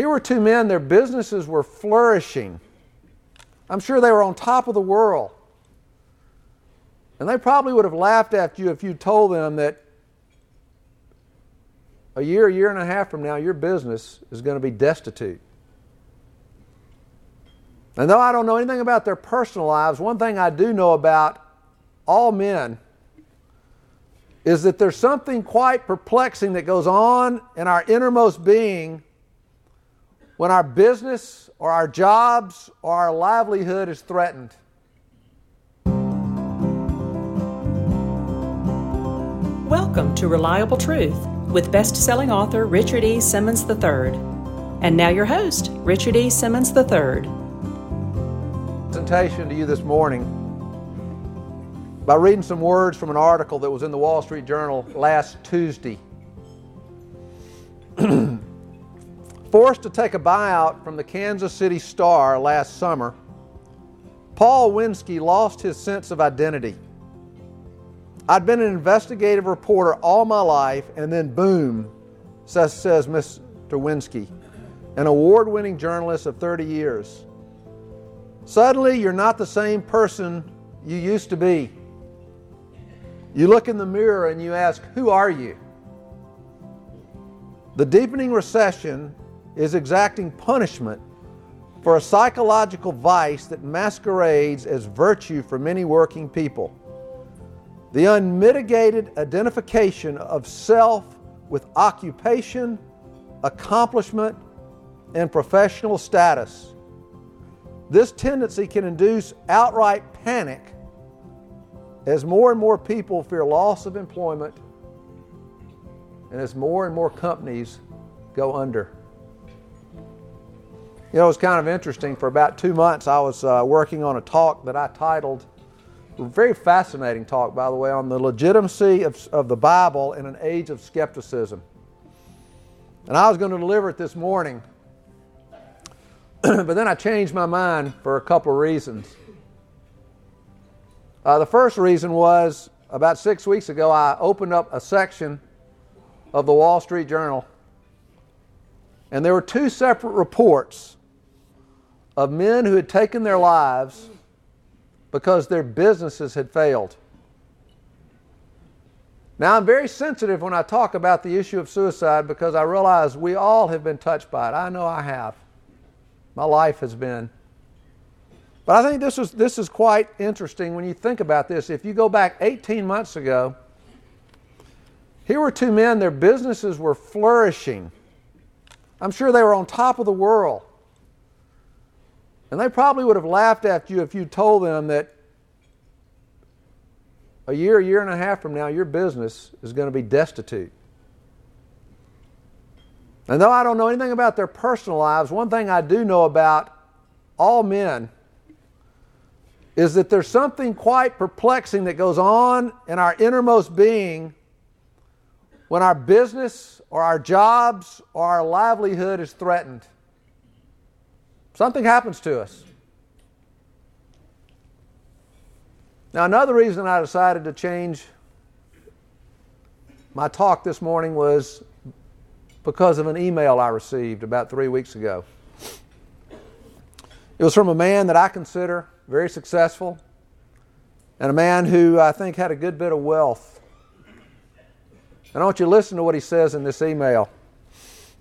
Here were two men, their businesses were flourishing. I'm sure they were on top of the world. And they probably would have laughed at you if you told them that a year, a year and a half from now, your business is going to be destitute. And though I don't know anything about their personal lives, one thing I do know about all men is that there's something quite perplexing that goes on in our innermost being when our business or our jobs or our livelihood is threatened. Welcome to Reliable Truth with best selling author Richard E. Simmons III. And now your host, Richard E. Simmons III. Presentation to you this morning by reading some words from an article that was in the Wall Street Journal last Tuesday. Forced to take a buyout from the Kansas City Star last summer, Paul Wenske lost his sense of identity. I'd been an investigative reporter all my life, and then boom, says, says Mr. Wenske, an award winning journalist of 30 years. Suddenly, you're not the same person you used to be. You look in the mirror and you ask, Who are you? The deepening recession is exacting punishment for a psychological vice that masquerades as virtue for many working people. The unmitigated identification of self with occupation, accomplishment, and professional status. This tendency can induce outright panic as more and more people fear loss of employment and as more and more companies go under. You know, it was kind of interesting. For about two months, I was uh, working on a talk that I titled very fascinating talk, by the way, on the legitimacy of, of the Bible in an age of skepticism. And I was going to deliver it this morning, but then I changed my mind for a couple of reasons. Uh, the first reason was about six weeks ago, I opened up a section of the Wall Street Journal, and there were two separate reports of men who had taken their lives because their businesses had failed. Now, I'm very sensitive when I talk about the issue of suicide because I realize we all have been touched by it. I know I have. My life has been. But I think this is, this is quite interesting when you think about this. If you go back 18 months ago, here were two men, their businesses were flourishing. I'm sure they were on top of the world. And they probably would have laughed at you if you told them that a year, a year and a half from now, your business is going to be destitute. And though I don't know anything about their personal lives, one thing I do know about all men is that there's something quite perplexing that goes on in our innermost being when our business or our jobs or our livelihood is threatened. Something happens to us. Now, another reason I decided to change my talk this morning was because of an email I received about three weeks ago. It was from a man that I consider very successful and a man who I think had a good bit of wealth. And I want you to listen to what he says in this email.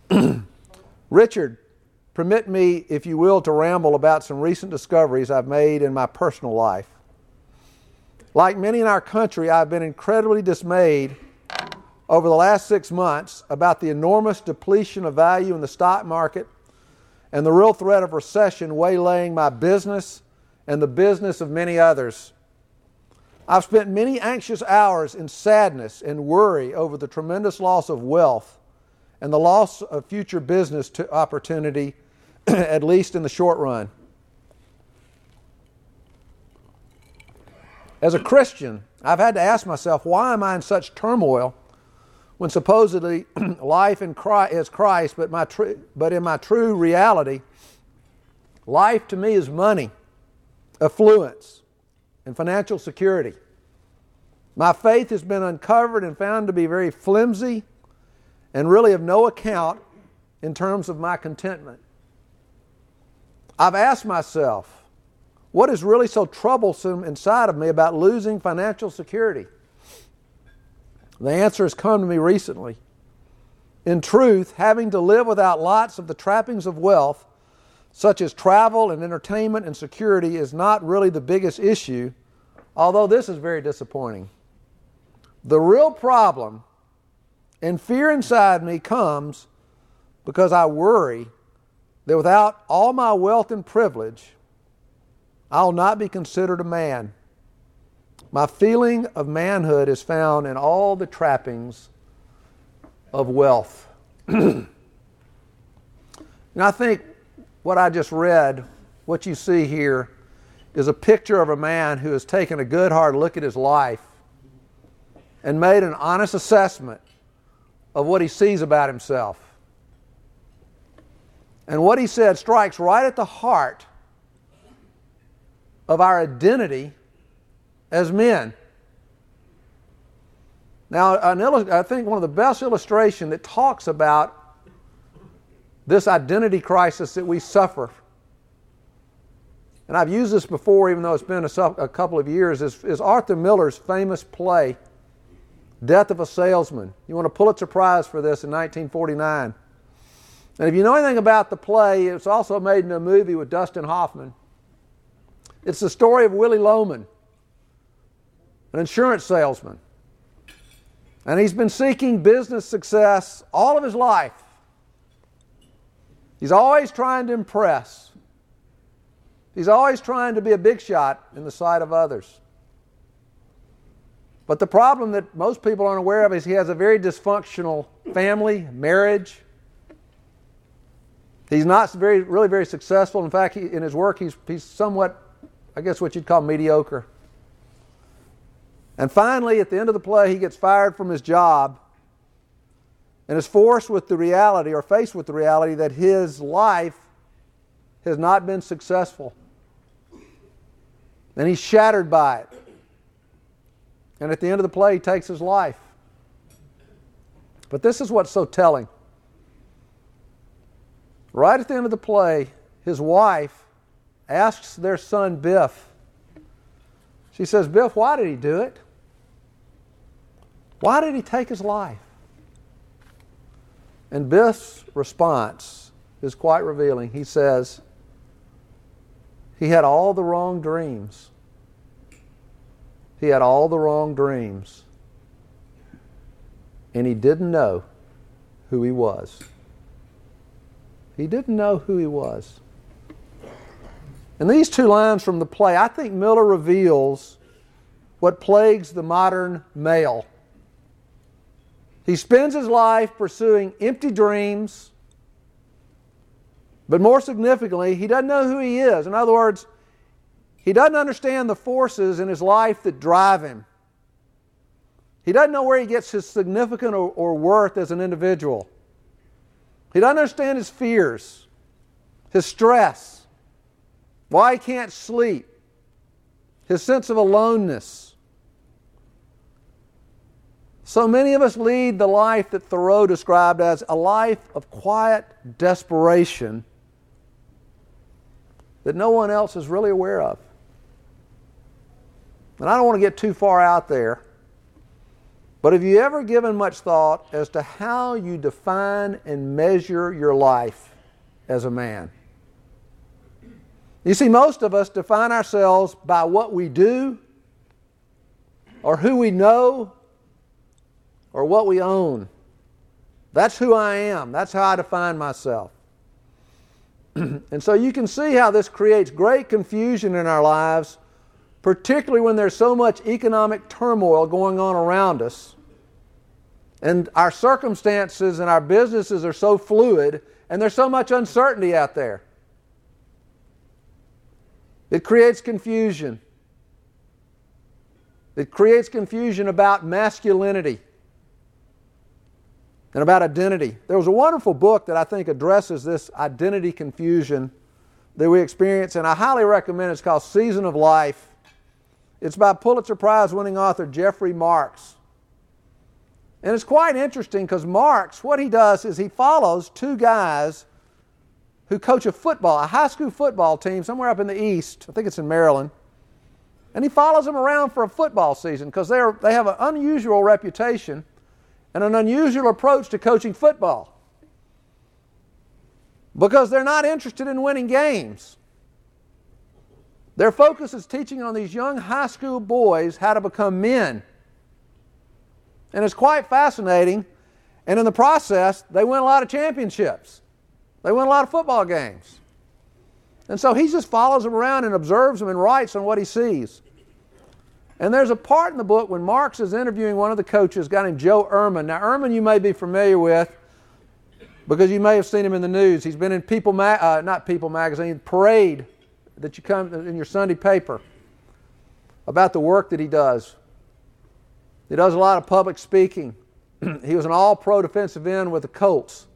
Richard, Permit me, if you will, to ramble about some recent discoveries I've made in my personal life. Like many in our country, I've been incredibly dismayed over the last six months about the enormous depletion of value in the stock market and the real threat of recession waylaying my business and the business of many others. I've spent many anxious hours in sadness and worry over the tremendous loss of wealth and the loss of future business opportunity at least in the short run. As a Christian, I've had to ask myself, why am I in such turmoil when supposedly life in Christ is Christ, but, my tr- but in my true reality, life to me is money, affluence, and financial security. My faith has been uncovered and found to be very flimsy and really of no account in terms of my contentment. I've asked myself, what is really so troublesome inside of me about losing financial security? The answer has come to me recently. In truth, having to live without lots of the trappings of wealth, such as travel and entertainment and security, is not really the biggest issue, although this is very disappointing. The real problem and fear inside me comes because I worry that without all my wealth and privilege, I'll not be considered a man. My feeling of manhood is found in all the trappings of wealth. and I think what I just read, what you see here, is a picture of a man who has taken a good hard look at his life and made an honest assessment of what he sees about himself. And what he said strikes right at the heart of our identity as men. Now, I think one of the best illustration that talks about this identity crisis that we suffer, and I've used this before, even though it's been a, a couple of years, is, is Arthur Miller's famous play, Death of a Salesman. You want a Pulitzer Prize for this in 1949. And if you know anything about the play, it's also made into a movie with Dustin Hoffman. It's the story of Willy Loman, an insurance salesman. And he's been seeking business success all of his life. He's always trying to impress. He's always trying to be a big shot in the sight of others. But the problem that most people aren't aware of is he has a very dysfunctional family, marriage. He's not very, really very successful. In fact, he, in his work, he's, he's somewhat, I guess, what you'd call mediocre. And finally, at the end of the play, he gets fired from his job and is forced with the reality or faced with the reality that his life has not been successful. And he's shattered by it. And at the end of the play, he takes his life. But this is what's so telling. Right at the end of the play, his wife asks their son Biff, she says, Biff, why did he do it? Why did he take his life? And Biff's response is quite revealing. He says, He had all the wrong dreams. He had all the wrong dreams. And he didn't know who he was. He didn't know who he was. And these two lines from the play, I think Miller reveals what plagues the modern male. He spends his life pursuing empty dreams, but more significantly, he doesn't know who he is. In other words, he doesn't understand the forces in his life that drive him. He doesn't know where he gets his significance or, or worth as an individual. He doesn't understand his fears, his stress, why he can't sleep, his sense of aloneness. So many of us lead the life that Thoreau described as a life of quiet desperation that no one else is really aware of. And I don't want to get too far out there, but have you ever given much thought as to how you define and measure your life as a man? You see, most of us define ourselves by what we do, or who we know, or what we own. That's who I am. That's how I define myself. and so you can see how this creates great confusion in our lives, particularly when there's so much economic turmoil going on around us. And our circumstances and our businesses are so fluid, and there's so much uncertainty out there. It creates confusion. It creates confusion about masculinity and about identity. There was a wonderful book that I think addresses this identity confusion that we experience, and I highly recommend it. It's called Season of Life. It's by Pulitzer Prize winning author Jeffrey Marx. And it's quite interesting because Marx, what he does is he follows two guys who coach a football, a high school football team somewhere up in the east. I think it's in Maryland. And he follows them around for a football season because they they have an unusual reputation and an unusual approach to coaching football. Because they're not interested in winning games. Their focus is teaching on these young high school boys how to become men. And it's quite fascinating. And in the process, they win a lot of championships. They win a lot of football games. And so he just follows them around and observes them and writes on what he sees. And there's a part in the book when Marx is interviewing one of the coaches, a guy named Joe Ehrmann. Now, Ehrmann you may be familiar with because you may have seen him in the news. He's been in People, Ma- uh, not People magazine, Parade that you come in your Sunday paper about the work that he does. He does a lot of public speaking. he was an all pro defensive end with the Colts.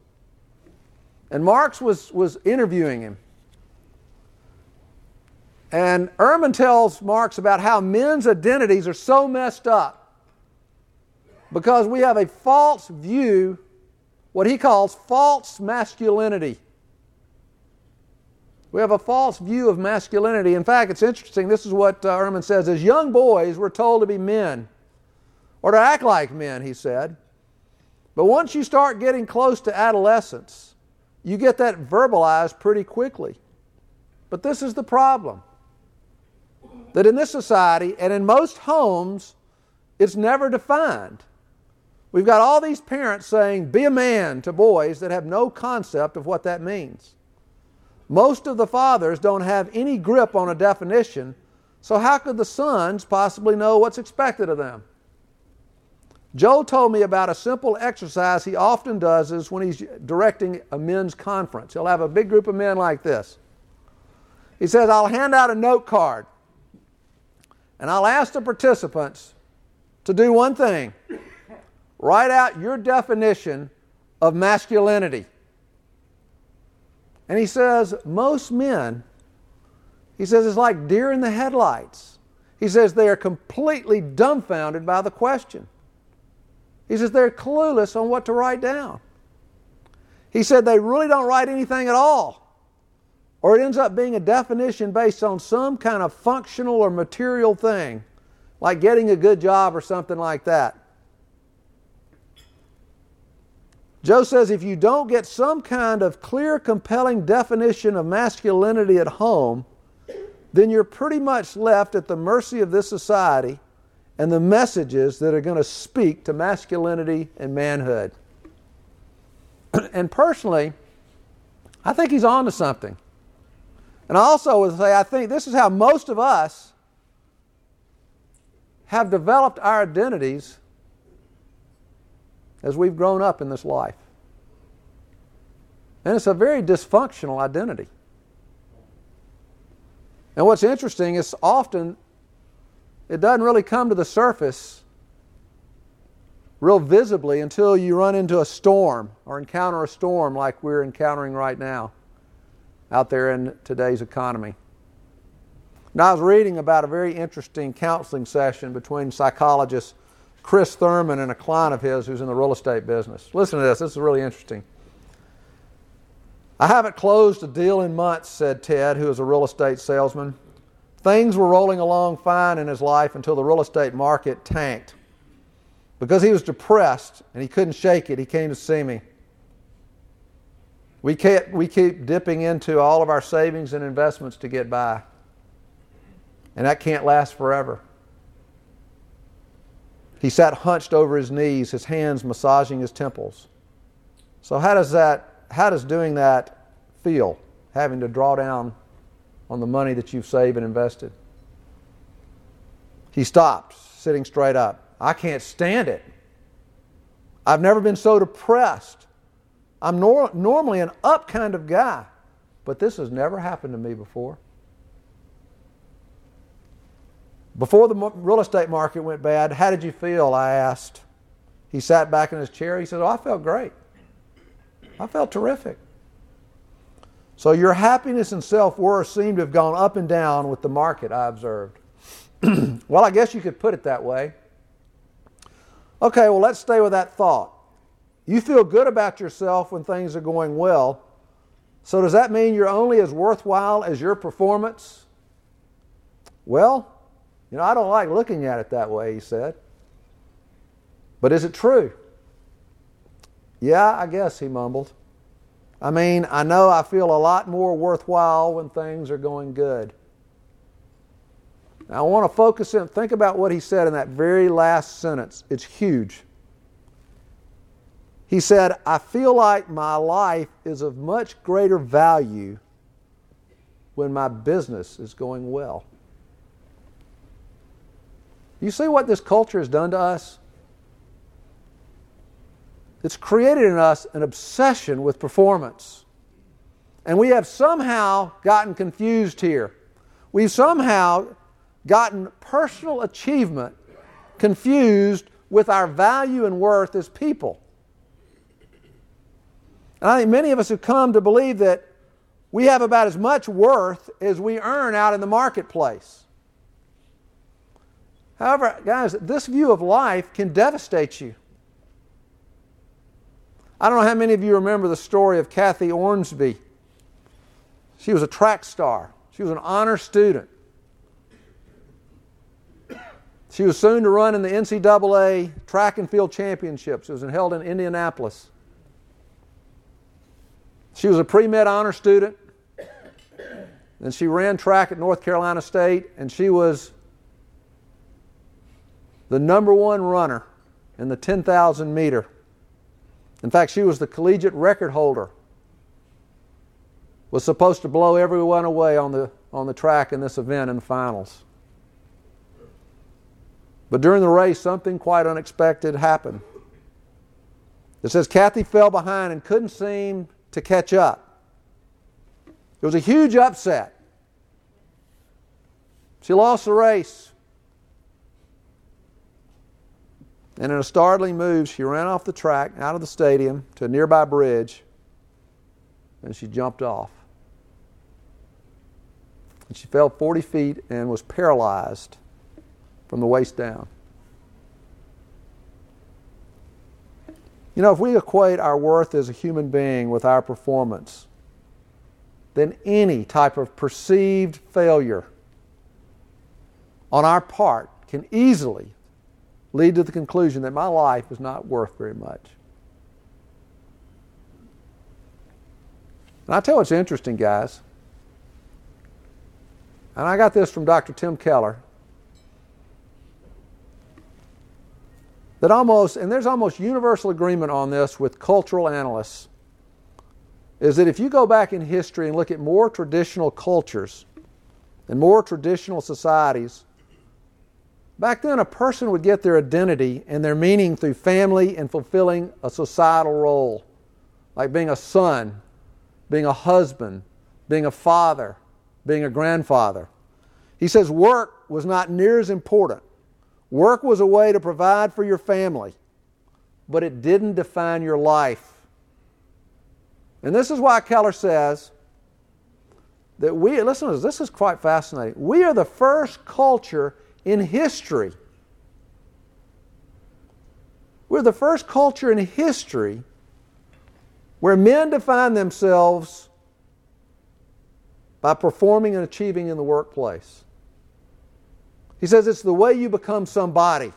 And Marx was, was interviewing him. And Ehrmann tells Marx about how men's identities are so messed up because we have a false view, what he calls false masculinity. We have a false view of masculinity. In fact, it's interesting. This is what uh, Ehrmann says: as young boys, we're told to be men or to act like men. He said, but once you start getting close to adolescence, you get that verbalized pretty quickly. But this is the problem that in this society and in most homes, it's never defined. We've got all these parents saying, be a man to boys that have no concept of what that means. Most of the fathers don't have any grip on a definition, so how could the sons possibly know what's expected of them? Joe told me about a simple exercise he often does is when he's directing a men's conference. He'll have a big group of men like this. He says, I'll hand out a note card and I'll ask the participants to do one thing write out your definition of masculinity. And he says, most men, he says, it's like deer in the headlights. He says they are completely dumbfounded by the question. He says they're clueless on what to write down. He said they really don't write anything at all. Or it ends up being a definition based on some kind of functional or material thing, like getting a good job or something like that. Joe says if you don't get some kind of clear, compelling definition of masculinity at home, then you're pretty much left at the mercy of this society and the messages that are going to speak to masculinity and manhood. and personally, I think he's on to something. And I also would say, I think this is how most of us have developed our identities as we've grown up in this life. And it's a very dysfunctional identity. And what's interesting is often it doesn't really come to the surface real visibly until you run into a storm or encounter a storm like we're encountering right now out there in today's economy. Now, I was reading about a very interesting counseling session between psychologist Chris Thurman and a client of his who's in the real estate business. Listen to this, this is really interesting. I haven't closed a deal in months, said Ted, who is a real estate salesman. Things were rolling along fine in his life until the real estate market tanked. Because he was depressed and he couldn't shake it, he came to see me. We, keep, we keep dipping into all of our savings and investments to get by. And that can't last forever. He sat hunched over his knees, his hands massaging his temples. So how does that how does doing that feel? Having to draw down on the money that you've saved and invested. He stopped, sitting straight up. I can't stand it. I've never been so depressed. I'm nor- normally an up kind of guy, but this has never happened to me before. Before the real estate market went bad, how did you feel? I asked. He sat back in his chair. He said, Oh, I felt great. I felt terrific. So your happiness and self worth seem to have gone up and down with the market, I observed. well, I guess you could put it that way. Okay, well, let's stay with that thought. You feel good about yourself when things are going well. So, does that mean you're only as worthwhile as your performance? Well, you know, I don't like looking at it that way, he said. But is it true? Yeah, I guess, he mumbled. I mean, I know I feel a lot more worthwhile when things are going good. Now, I want to focus in, think about what he said in that very last sentence. It's huge. He said, I feel like my life is of much greater value when my business is going well. You see what this culture has done to us? It's created in us an obsession with performance. And we have somehow gotten confused here. We've somehow gotten personal achievement confused with our value and worth as people. And I think many of us have come to believe that we have about as much worth as we earn out in the marketplace. However, guys, this view of life can devastate you. I don't know how many of you remember the story of Kathy Ormsby. She was a track star, she was an honor student. She was soon to run in the NCAA track and field championships. It was held in Indianapolis. She was a pre med honor student. And she ran track at North Carolina State, and she was the number one runner in the 10,000 meter. In fact, she was the collegiate record holder. Was supposed to blow everyone away on the, on the track in this event in the finals. But during the race, something quite unexpected happened. It says Kathy fell behind and couldn't seem to catch up. It was a huge upset. She lost the race. And in a startling move, she ran off the track, out of the stadium, to a nearby bridge, and she jumped off. And she fell 40 feet and was paralyzed from the waist down. You know, if we equate our worth as a human being with our performance, then any type of perceived failure on our part can easily lead to the conclusion that my life is not worth very much. And I tell you what's interesting, guys. And I got this from Dr. Tim Keller. that almost, and there's almost universal agreement on this with cultural analysts, is that if you go back in history and look at more traditional cultures and more traditional societies, back then a person would get their identity and their meaning through family and fulfilling a societal role, like being a son, being a husband, being a father, being a grandfather. He says work was not near as important Work was a way to provide for your family, but it didn't define your life. And this is why Keller says that we, listen to this, this is quite fascinating. We are the first culture in history. We're the first culture in history where men define themselves by performing and achieving in the workplace. He says it's the way you become somebody.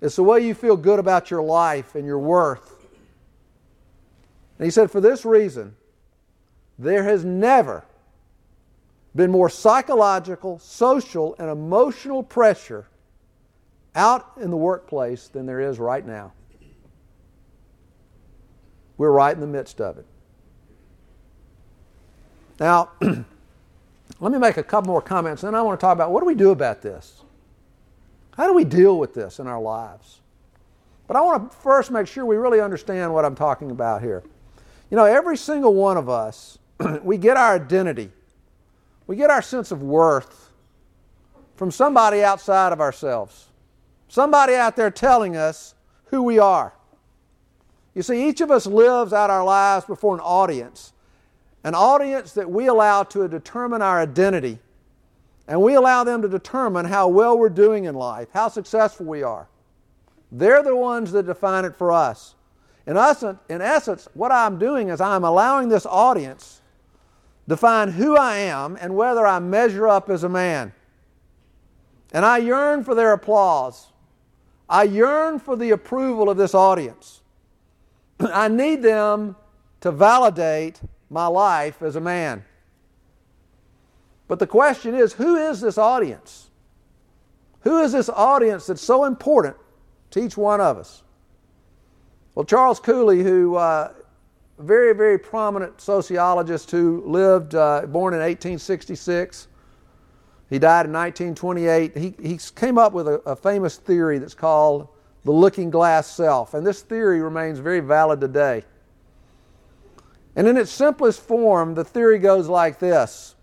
It's the way you feel good about your life and your worth. And he said, for this reason, there has never been more psychological, social, and emotional pressure out in the workplace than there is right now. We're right in the midst of it. Now, Let me make a couple more comments, and then I want to talk about what do we do about this? How do we deal with this in our lives? But I want to first make sure we really understand what I'm talking about here. You know, every single one of us, we get our identity, we get our sense of worth from somebody outside of ourselves. Somebody out there telling us who we are. You see, each of us lives out our lives before an audience an audience that we allow to determine our identity, and we allow them to determine how well we're doing in life, how successful we are. They're the ones that define it for us. In essence, in essence, what I'm doing is I'm allowing this audience define who I am and whether I measure up as a man. And I yearn for their applause. I yearn for the approval of this audience. I need them to validate my life as a man. But the question is who is this audience? Who is this audience that's so important to each one of us? Well, Charles Cooley, who uh, very, very prominent sociologist who lived, uh, born in 1866, he died in 1928. He, he came up with a, a famous theory that's called the looking glass self, and this theory remains very valid today. And in its simplest form, the theory goes like this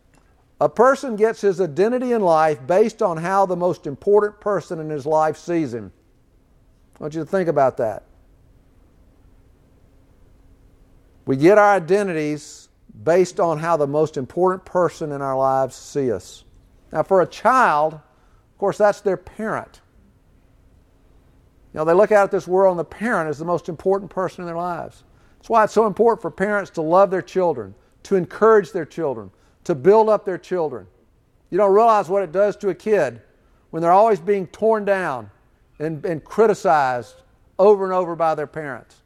A person gets his identity in life based on how the most important person in his life sees him. I want you to think about that. We get our identities based on how the most important person in our lives see us. Now, for a child, of course, that's their parent. You know, they look out at this world and the parent is the most important person in their lives. That's why it's so important for parents to love their children, to encourage their children, to build up their children. You don't realize what it does to a kid when they're always being torn down and, and criticized over and over by their parents.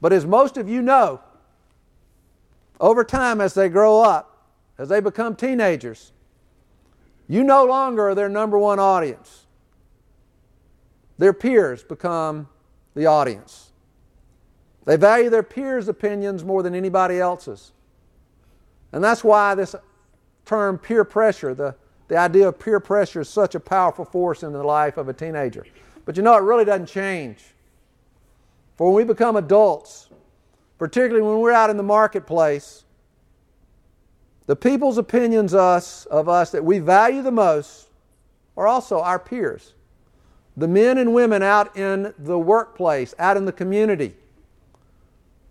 But as most of you know, over time as they grow up, as they become teenagers, you no longer are their number one audience. Their peers become the audience. They value their peers' opinions more than anybody else's. And that's why this term peer pressure, the, the idea of peer pressure, is such a powerful force in the life of a teenager. But you know, it really doesn't change. For when we become adults, particularly when we're out in the marketplace, the people's opinions us, of us that we value the most are also our peers. The men and women out in the workplace, out in the community.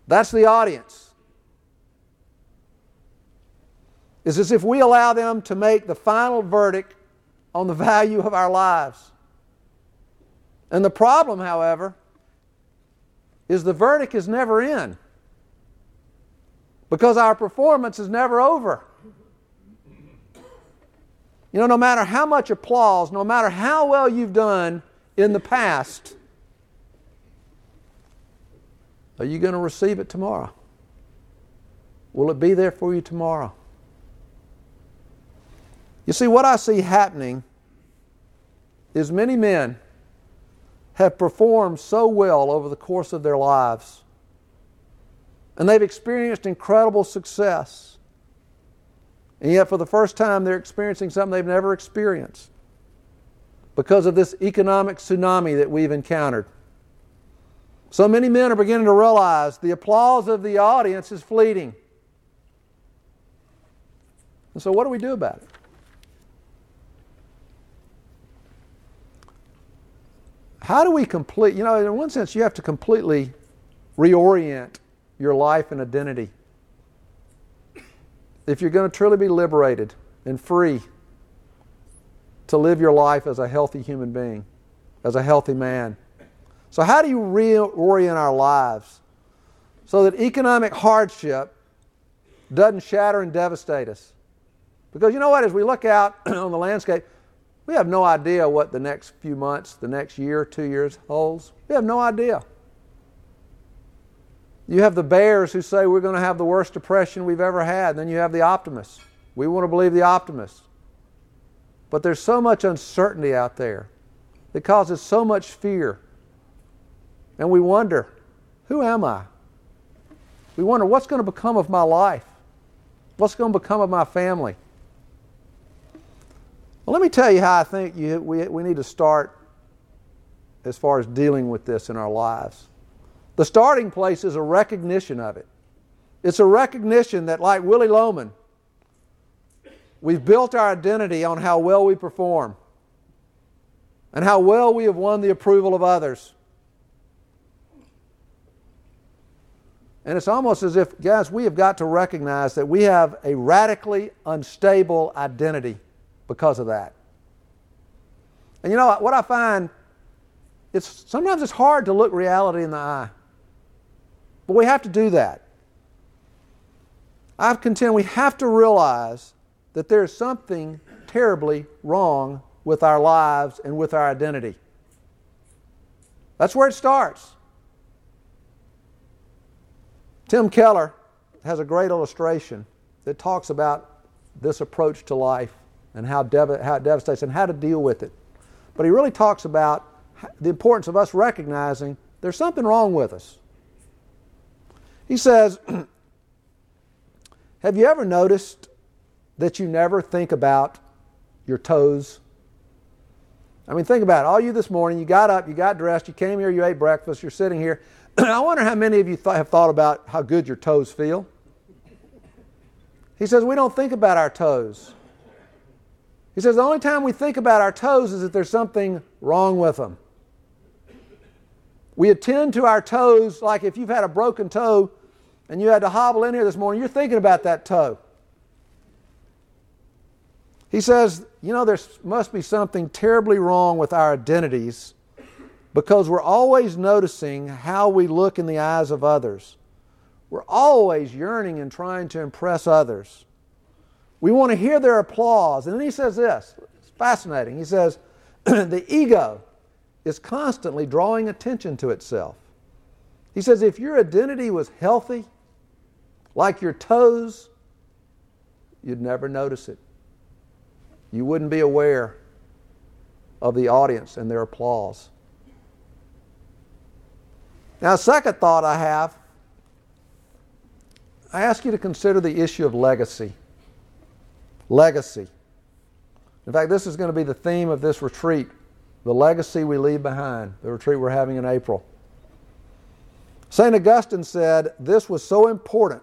That's the audience. It's as if we allow them to make the final verdict on the value of our lives. And the problem, however, is the verdict is never in because our performance is never over. You know, no matter how much applause, no matter how well you've done in the past, are you going to receive it tomorrow? Will it be there for you tomorrow? You see, what I see happening is many men have performed so well over the course of their lives, and they've experienced incredible success. And yet, for the first time, they're experiencing something they've never experienced because of this economic tsunami that we've encountered. So many men are beginning to realize the applause of the audience is fleeting. And so, what do we do about it? How do we complete, you know, in one sense, you have to completely reorient your life and identity. If you're going to truly be liberated and free to live your life as a healthy human being, as a healthy man. So, how do you reorient our lives so that economic hardship doesn't shatter and devastate us? Because you know what, as we look out on the landscape, we have no idea what the next few months, the next year, two years holds. We have no idea. You have the bears who say we're going to have the worst depression we've ever had. And then you have the optimists. We want to believe the optimists. But there's so much uncertainty out there that causes so much fear. And we wonder, who am I? We wonder, what's going to become of my life? What's going to become of my family? Well, let me tell you how I think you, we, we need to start as far as dealing with this in our lives. The starting place is a recognition of it. It's a recognition that, like Willy Loman, we've built our identity on how well we perform and how well we have won the approval of others. And it's almost as if, guys, we have got to recognize that we have a radically unstable identity because of that. And you know what I find it's sometimes it's hard to look reality in the eye. But we have to do that. I've contend we have to realize that there's something terribly wrong with our lives and with our identity. That's where it starts. Tim Keller has a great illustration that talks about this approach to life and how, dev- how it devastates and how to deal with it. But he really talks about the importance of us recognizing there's something wrong with us. He says, Have you ever noticed that you never think about your toes? I mean, think about it. All you this morning, you got up, you got dressed, you came here, you ate breakfast, you're sitting here. I wonder how many of you th- have thought about how good your toes feel. He says, We don't think about our toes. He says, The only time we think about our toes is if there's something wrong with them. We attend to our toes like if you've had a broken toe and you had to hobble in here this morning, you're thinking about that toe. He says, you know, there must be something terribly wrong with our identities because we're always noticing how we look in the eyes of others. We're always yearning and trying to impress others. We want to hear their applause. And then he says this it's fascinating. He says, the ego is constantly drawing attention to itself. He says, if your identity was healthy, like your toes, you'd never notice it. You wouldn't be aware of the audience and their applause. Now, second thought I have I ask you to consider the issue of legacy. Legacy. In fact, this is going to be the theme of this retreat the legacy we leave behind, the retreat we're having in April. St. Augustine said this was so important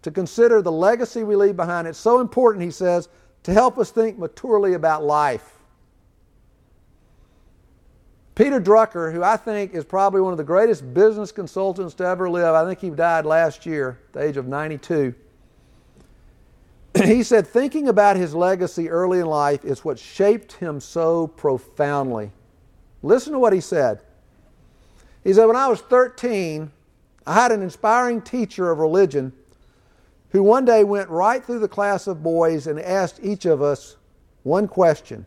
to consider the legacy we leave behind. It's so important, he says, to help us think maturely about life. Peter Drucker, who I think is probably one of the greatest business consultants to ever live, I think he died last year at the age of 92. he said, thinking about his legacy early in life is what shaped him so profoundly. Listen to what he said. He said, When I was 13, I had an inspiring teacher of religion who one day went right through the class of boys and asked each of us one question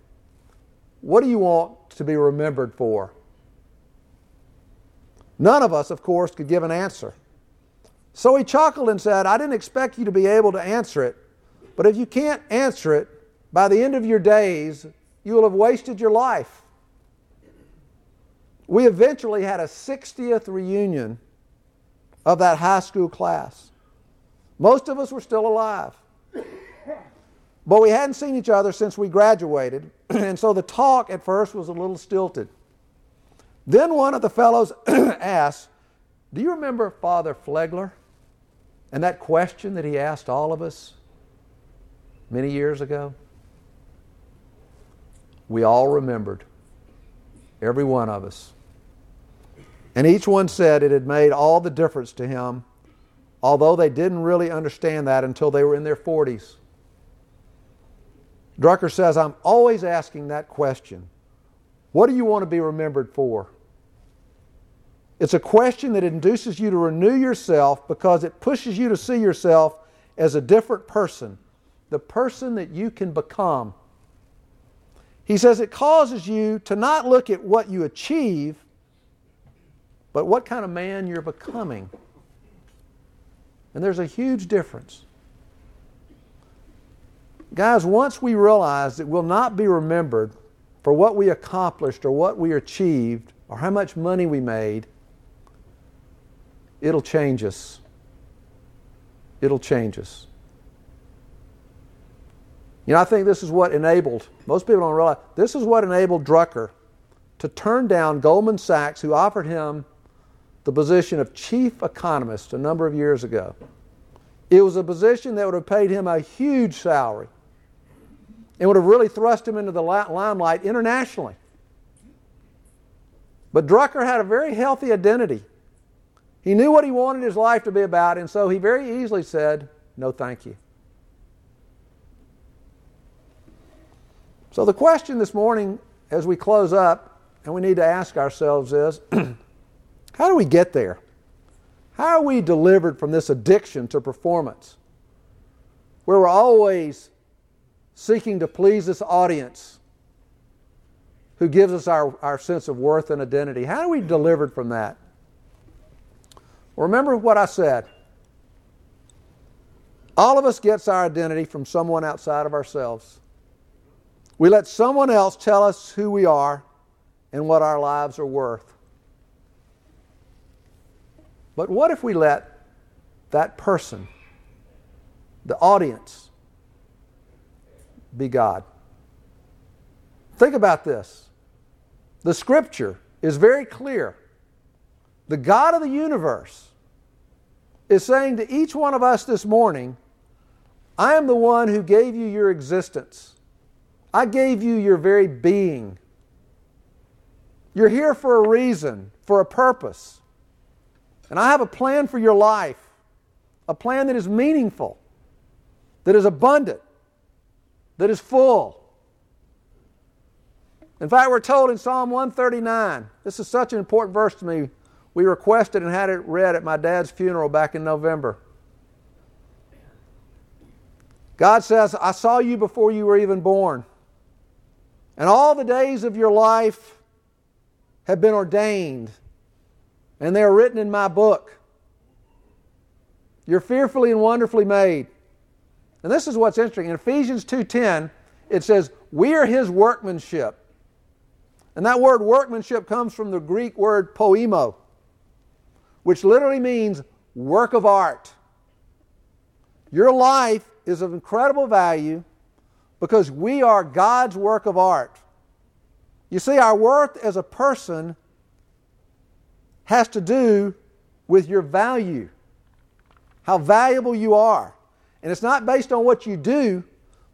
What do you want to be remembered for? None of us, of course, could give an answer. So he chuckled and said, I didn't expect you to be able to answer it, but if you can't answer it, by the end of your days, you will have wasted your life. We eventually had a 60th reunion of that high school class. Most of us were still alive. But we hadn't seen each other since we graduated, and so the talk at first was a little stilted. Then one of the fellows asked, Do you remember Father Pfliegler? And that question that he asked all of us? Many years ago? We all remembered, every one of us. And each one said it had made all the difference to him, although they didn't really understand that until they were in their 40s. Drucker says, I'm always asking that question What do you want to be remembered for? It's a question that induces you to renew yourself because it pushes you to see yourself as a different person the person that you can become. He says it causes you to not look at what you achieve, but what kind of man you're becoming. And there's a huge difference. Guys, once we realize that we'll not be remembered for what we accomplished or what we achieved or how much money we made, it'll change us. It'll change us. You know, I think this is what enabled, most people don't realize, this is what enabled Drucker to turn down Goldman Sachs, who offered him the position of chief economist a number of years ago. It was a position that would have paid him a huge salary and would have really thrust him into the limelight internationally. But Drucker had a very healthy identity. He knew what he wanted his life to be about, and so he very easily said, No, thank you. So, the question this morning as we close up and we need to ask ourselves is how do we get there? How are we delivered from this addiction to performance? Where we're always seeking to please this audience who gives us our, our sense of worth and identity. How are we delivered from that? Remember what I said. All of us gets our identity from someone outside of ourselves. We let someone else tell us who we are and what our lives are worth. But what if we let that person, the audience, be God? Think about this. The scripture is very clear. The God of the universe is saying to each one of us this morning, I am the one who gave you your existence. I gave you your very being. You're here for a reason, for a purpose. And I have a plan for your life, a plan that is meaningful, that is abundant, that is full. In fact, we're told in Psalm 139, this is such an important verse to me. We requested and had it read at my dad's funeral back in November. God says, I saw you before you were even born. And all the days of your life have been ordained, and they are written in my book. You're fearfully and wonderfully made. And this is what's interesting. In Ephesians 2:10, it says, "We are his workmanship." And that word workmanship comes from the Greek word poiema, which literally means work of art. Your life is of incredible value because we are God's work of art. You see, our worth as a person has to do with your value, how valuable you are. And it's not based on what you do,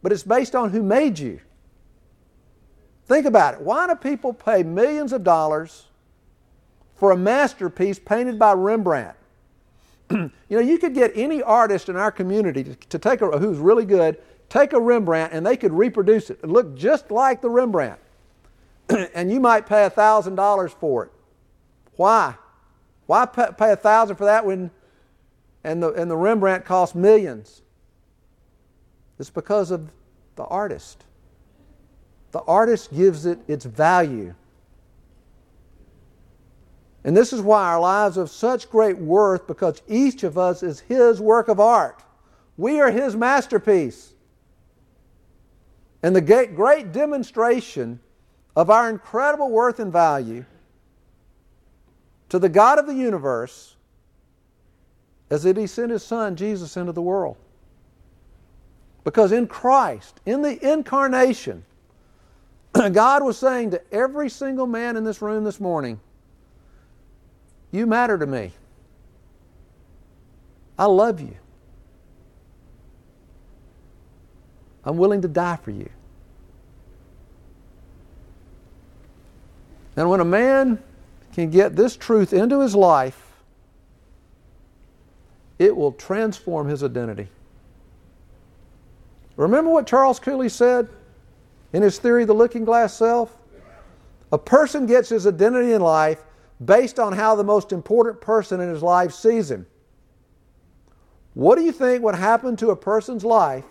but it's based on who made you. Think about it. Why do people pay millions of dollars for a masterpiece painted by Rembrandt? you know, you could get any artist in our community to, to take a, who's really good, take a Rembrandt, and they could reproduce it. It look just like the Rembrandt. and you might pay $1,000 for it. Why? Why pay a 1000 for that when and the, and the Rembrandt cost millions? It's because of the artist. The artist gives it its value. And this is why our lives are of such great worth because each of us is His work of art. We are His masterpiece. And the great demonstration of our incredible worth and value to the God of the universe is that He sent His Son, Jesus, into the world. Because in Christ, in the incarnation, God was saying to every single man in this room this morning, You matter to me. I love you. I'm willing to die for you. And when a man can get this truth into his life, it will transform his identity. Remember what Charles Cooley said in his theory, of The Looking Glass Self? A person gets his identity in life based on how the most important person in his life sees him. What do you think would happen to a person's life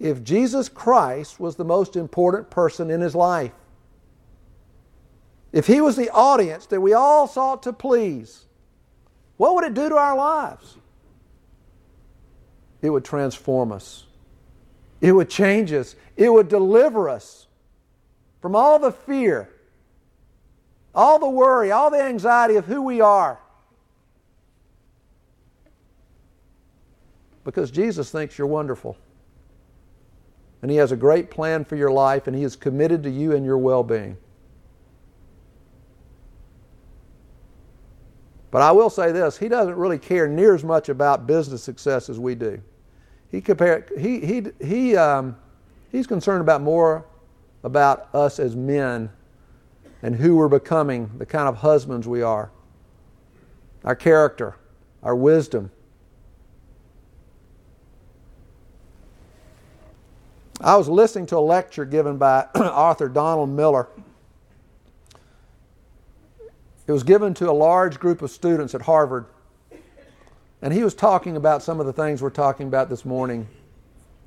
if Jesus Christ was the most important person in his life? If He was the audience that we all sought to please, what would it do to our lives? It would transform us, it would change us, it would deliver us from all the fear, all the worry, all the anxiety of who we are. Because Jesus thinks you're wonderful. And He has a great plan for your life, and He is committed to you and your well being. But I will say this he doesn't really care near as much about business success as we do. He, compare, he, he, he, um, he's concerned about more about us as men and who we're becoming, the kind of husbands we are, our character, our wisdom. I was listening to a lecture given by author Donald Miller It was given to a large group of students at Harvard. And he was talking about some of the things we're talking about this morning.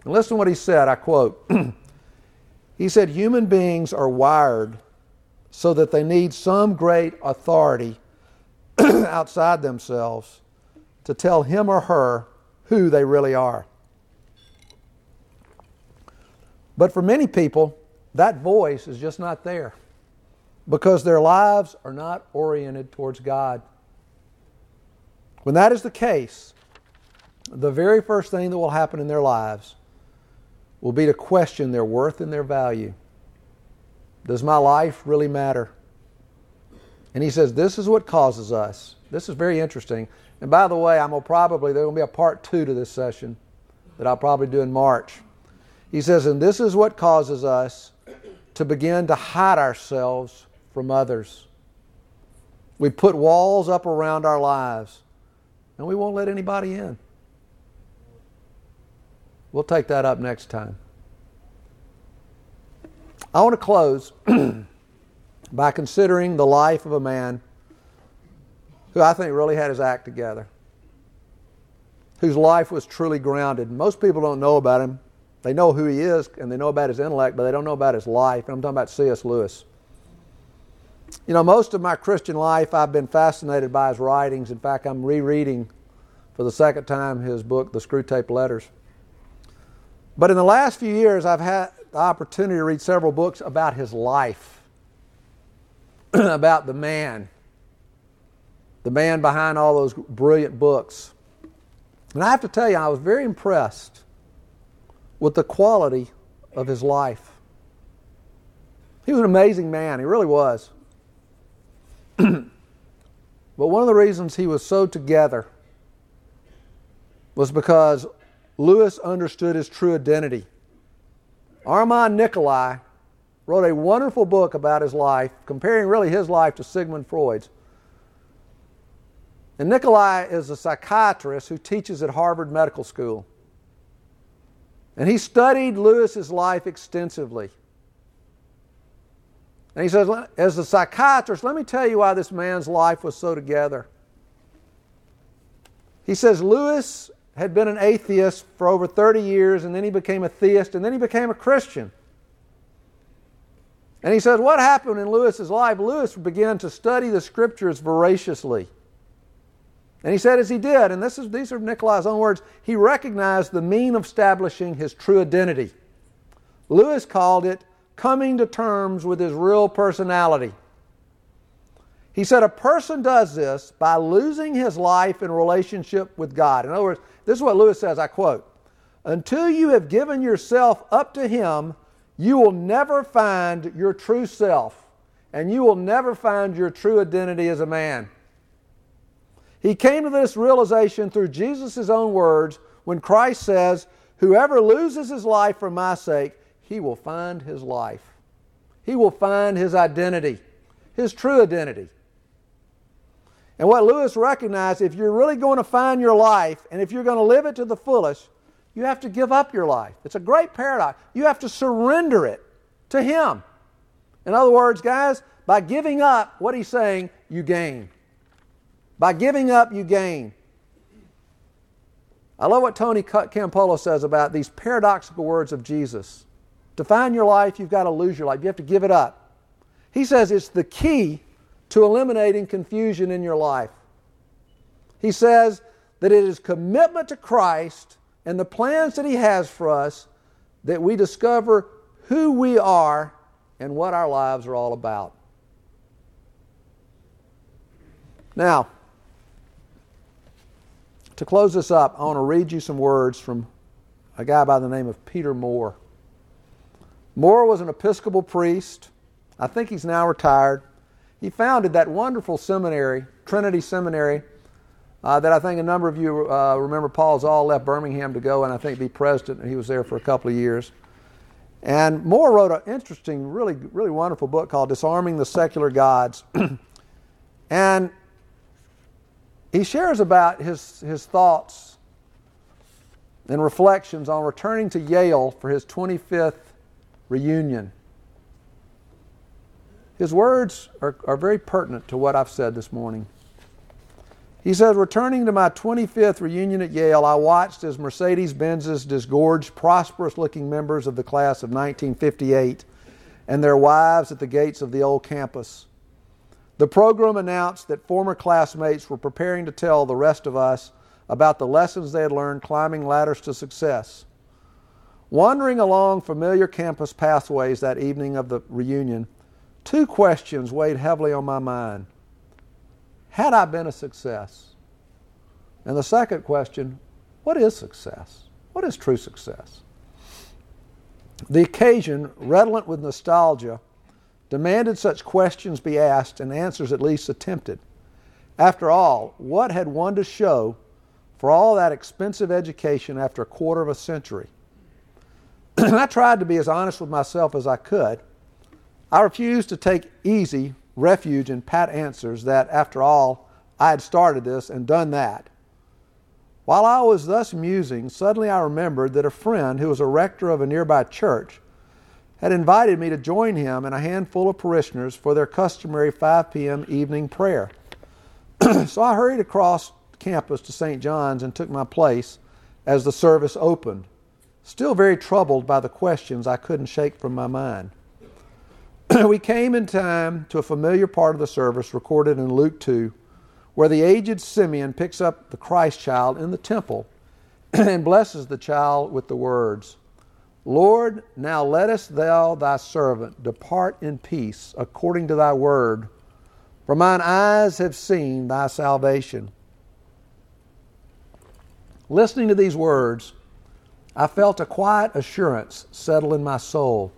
And listen to what he said. I quote He said, Human beings are wired so that they need some great authority outside themselves to tell him or her who they really are. But for many people, that voice is just not there because their lives are not oriented towards God. When that is the case, the very first thing that will happen in their lives will be to question their worth and their value. Does my life really matter? And he says, This is what causes us. This is very interesting. And by the way, I'm gonna probably, there will be a part two to this session that I'll probably do in March. He says, And this is what causes us to begin to hide ourselves from others. We put walls up around our lives and we won't let anybody in. We'll take that up next time. I want to close by considering the life of a man who I think really had his act together, whose life was truly grounded. Most people don't know about him. They know who he is and they know about his intellect, but they don't know about his life. And I'm talking about C.S. Lewis. You know, most of my Christian life I've been fascinated by his writings. In fact, I'm rereading for the second time his book, The Screwtape Letters. But in the last few years, I've had the opportunity to read several books about his life, about the man, the man behind all those brilliant books. And I have to tell you, I was very impressed with the quality of his life. He was an amazing man, he really was. but one of the reasons he was so together was because Lewis understood his true identity. Armand Nicholi wrote a wonderful book about his life, comparing really his life to Sigmund Freud's. And Nicholi is a psychiatrist who teaches at Harvard Medical School. And he studied Lewis's life extensively. And he says, as a psychiatrist, let me tell you why this man's life was so together. He says, Lewis had been an atheist for over 30 years, and then he became a theist, and then he became a Christian. And he says, What happened in Lewis's life? Lewis began to study the scriptures voraciously. And he said, as he did, and this is, these are Nicholi's own words, he recognized the mean of establishing his true identity. Lewis called it coming to terms with his real personality. He said a person does this by losing his life in relationship with God. In other words, this is what Lewis says, I quote, until you have given yourself up to Him, you will never find your true self, and you will never find your true identity as a man. He came to this realization through Jesus' own words when Christ says, Whoever loses his life for my sake, he will find his life. He will find his identity, his true identity. And what Lewis recognized if you're really going to find your life and if you're going to live it to the fullest, you have to give up your life. It's a great paradox. You have to surrender it to Him. In other words, guys, by giving up what He's saying, you gain. By giving up, you gain. I love what Tony Campolo says about these paradoxical words of Jesus. To find your life, you've got to lose your life. You have to give it up. He says it's the key to eliminating confusion in your life. He says that it is commitment to Christ and the plans that He has for us that we discover who we are and what our lives are all about. Now, to close this up, I want to read you some words from a guy by the name of Peter Moore. Moore was an Episcopal priest. I think he's now retired. He founded that wonderful seminary, Trinity Seminary, uh, that I think a number of you uh, remember Paul Zahl left Birmingham to go and I think be president. and He was there for a couple of years. And Moore wrote an interesting, really, really wonderful book called Disarming the Secular Gods. and he shares about his, his thoughts and reflections on returning to Yale for his 25th reunion. His words are, are very pertinent to what I've said this morning. He says, Returning to my 25th reunion at Yale, I watched as Mercedes Benz's disgorged, prosperous looking members of the class of 1958 and their wives at the gates of the old campus. The program announced that former classmates were preparing to tell the rest of us about the lessons they had learned climbing ladders to success. Wandering along familiar campus pathways that evening of the reunion, two questions weighed heavily on my mind. Had I been a success? And the second question, what is success? What is true success? The occasion, redolent with nostalgia, demanded such questions be asked and answers at least attempted. After all, what had one to show for all that expensive education after a quarter of a century? I tried to be as honest with myself as I could. I refused to take easy refuge in pat answers that, after all, I had started this and done that. While I was thus musing, suddenly I remembered that a friend who was a rector of a nearby church had invited me to join him and a handful of parishioners for their customary 5 p.m. evening prayer. so I hurried across campus to St. John's and took my place as the service opened still very troubled by the questions I couldn't shake from my mind. we came in time to a familiar part of the service recorded in Luke 2, where the aged Simeon picks up the Christ child in the temple and blesses the child with the words, Lord, now lettest thou thy servant depart in peace according to thy word, for mine eyes have seen thy salvation. Listening to these words, I felt a quiet assurance settle in my soul.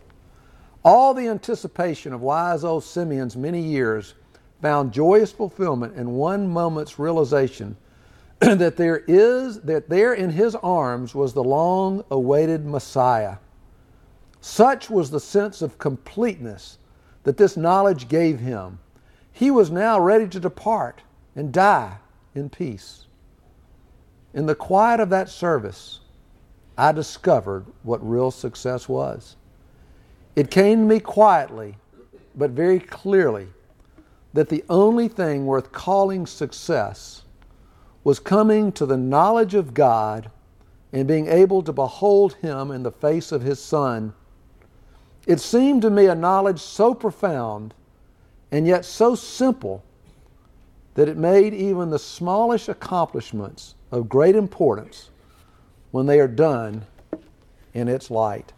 All the anticipation of wise old Simeon's many years found joyous fulfillment in one moment's realization that there is that there in his arms was the long awaited Messiah. Such was the sense of completeness that this knowledge gave him. He was now ready to depart and die in peace. In the quiet of that service, I discovered what real success was. It came to me quietly, but very clearly, that the only thing worth calling success was coming to the knowledge of God and being able to behold Him in the face of His Son. It seemed to me a knowledge so profound and yet so simple that it made even the smallest accomplishments of great importance when they are done in its light.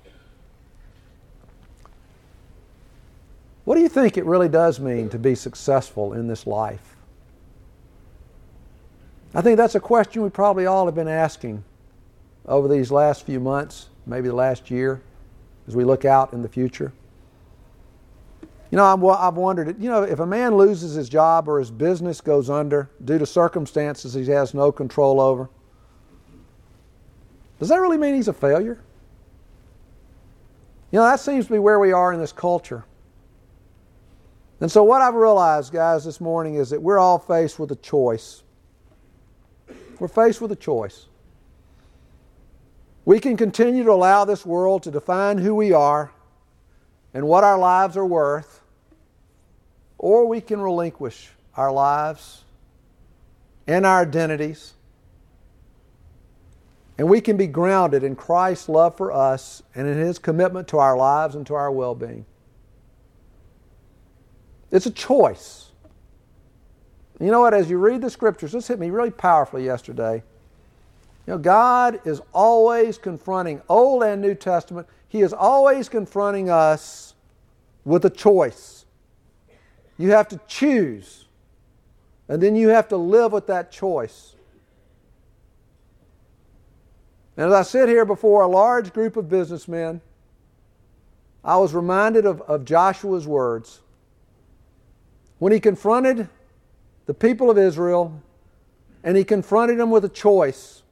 What do you think it really does mean to be successful in this life? I think that's a question we probably all have been asking over these last few months, maybe the last year, as we look out in the future. You know, I've wondered, you know, if a man loses his job or his business goes under due to circumstances he has no control over, does that really mean he's a failure? You know, that seems to be where we are in this culture. And so, what I've realized, guys, this morning is that we're all faced with a choice. We're faced with a choice. We can continue to allow this world to define who we are and what our lives are worth, or we can relinquish our lives and our identities and we can be grounded in Christ's love for us and in His commitment to our lives and to our well being. It's a choice. You know what? As you read the scriptures, this hit me really powerfully yesterday. You know, God is always confronting, Old and New Testament, He is always confronting us with a choice. You have to choose, and then you have to live with that choice. And as I sit here before a large group of businessmen, I was reminded of, of Joshua's words. When he confronted the people of Israel, and he confronted them with a choice.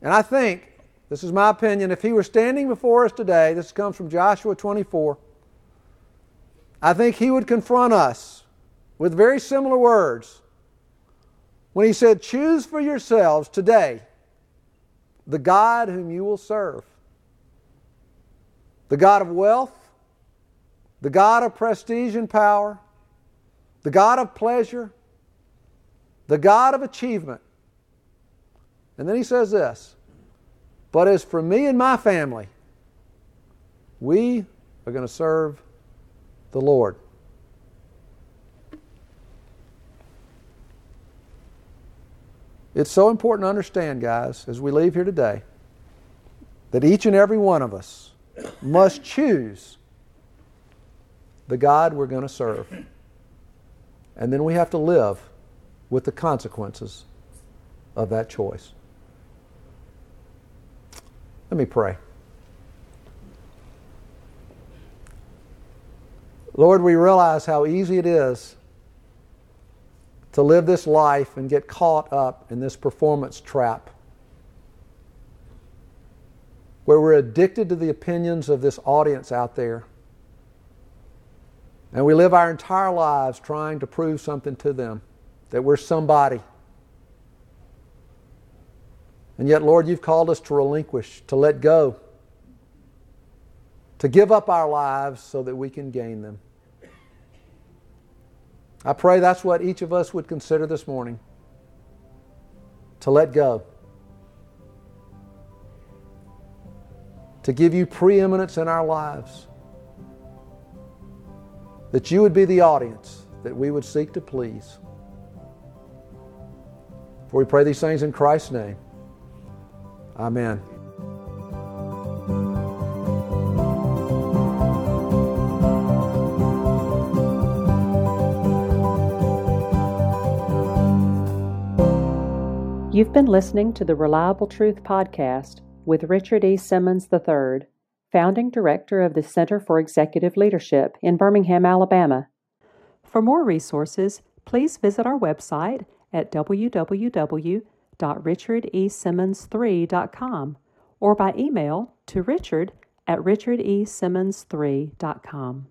And I think, this is my opinion, if he were standing before us today, this comes from Joshua 24, I think he would confront us with very similar words when he said, Choose for yourselves today the God whom you will serve. The God of wealth the God of prestige and power, the God of pleasure, the God of achievement. And then he says this But as for me and my family, we are going to serve the Lord. It's so important to understand, guys, as we leave here today, that each and every one of us must choose the God we're going to serve. And then we have to live with the consequences of that choice. Let me pray. Lord, we realize how easy it is to live this life and get caught up in this performance trap where we're addicted to the opinions of this audience out there. And we live our entire lives trying to prove something to them that we're somebody. And yet, Lord, you've called us to relinquish, to let go, to give up our lives so that we can gain them. I pray that's what each of us would consider this morning to let go, to give you preeminence in our lives, that you would be the audience that we would seek to please. For we pray these things in Christ's name. Amen. You've been listening to the Reliable Truth Podcast with Richard E. Simmons III, founding director of the Center for Executive Leadership in Birmingham, Alabama. For more resources, please visit our website at www.richardesimmons3.com or by email to richard at richardesimmons3.com.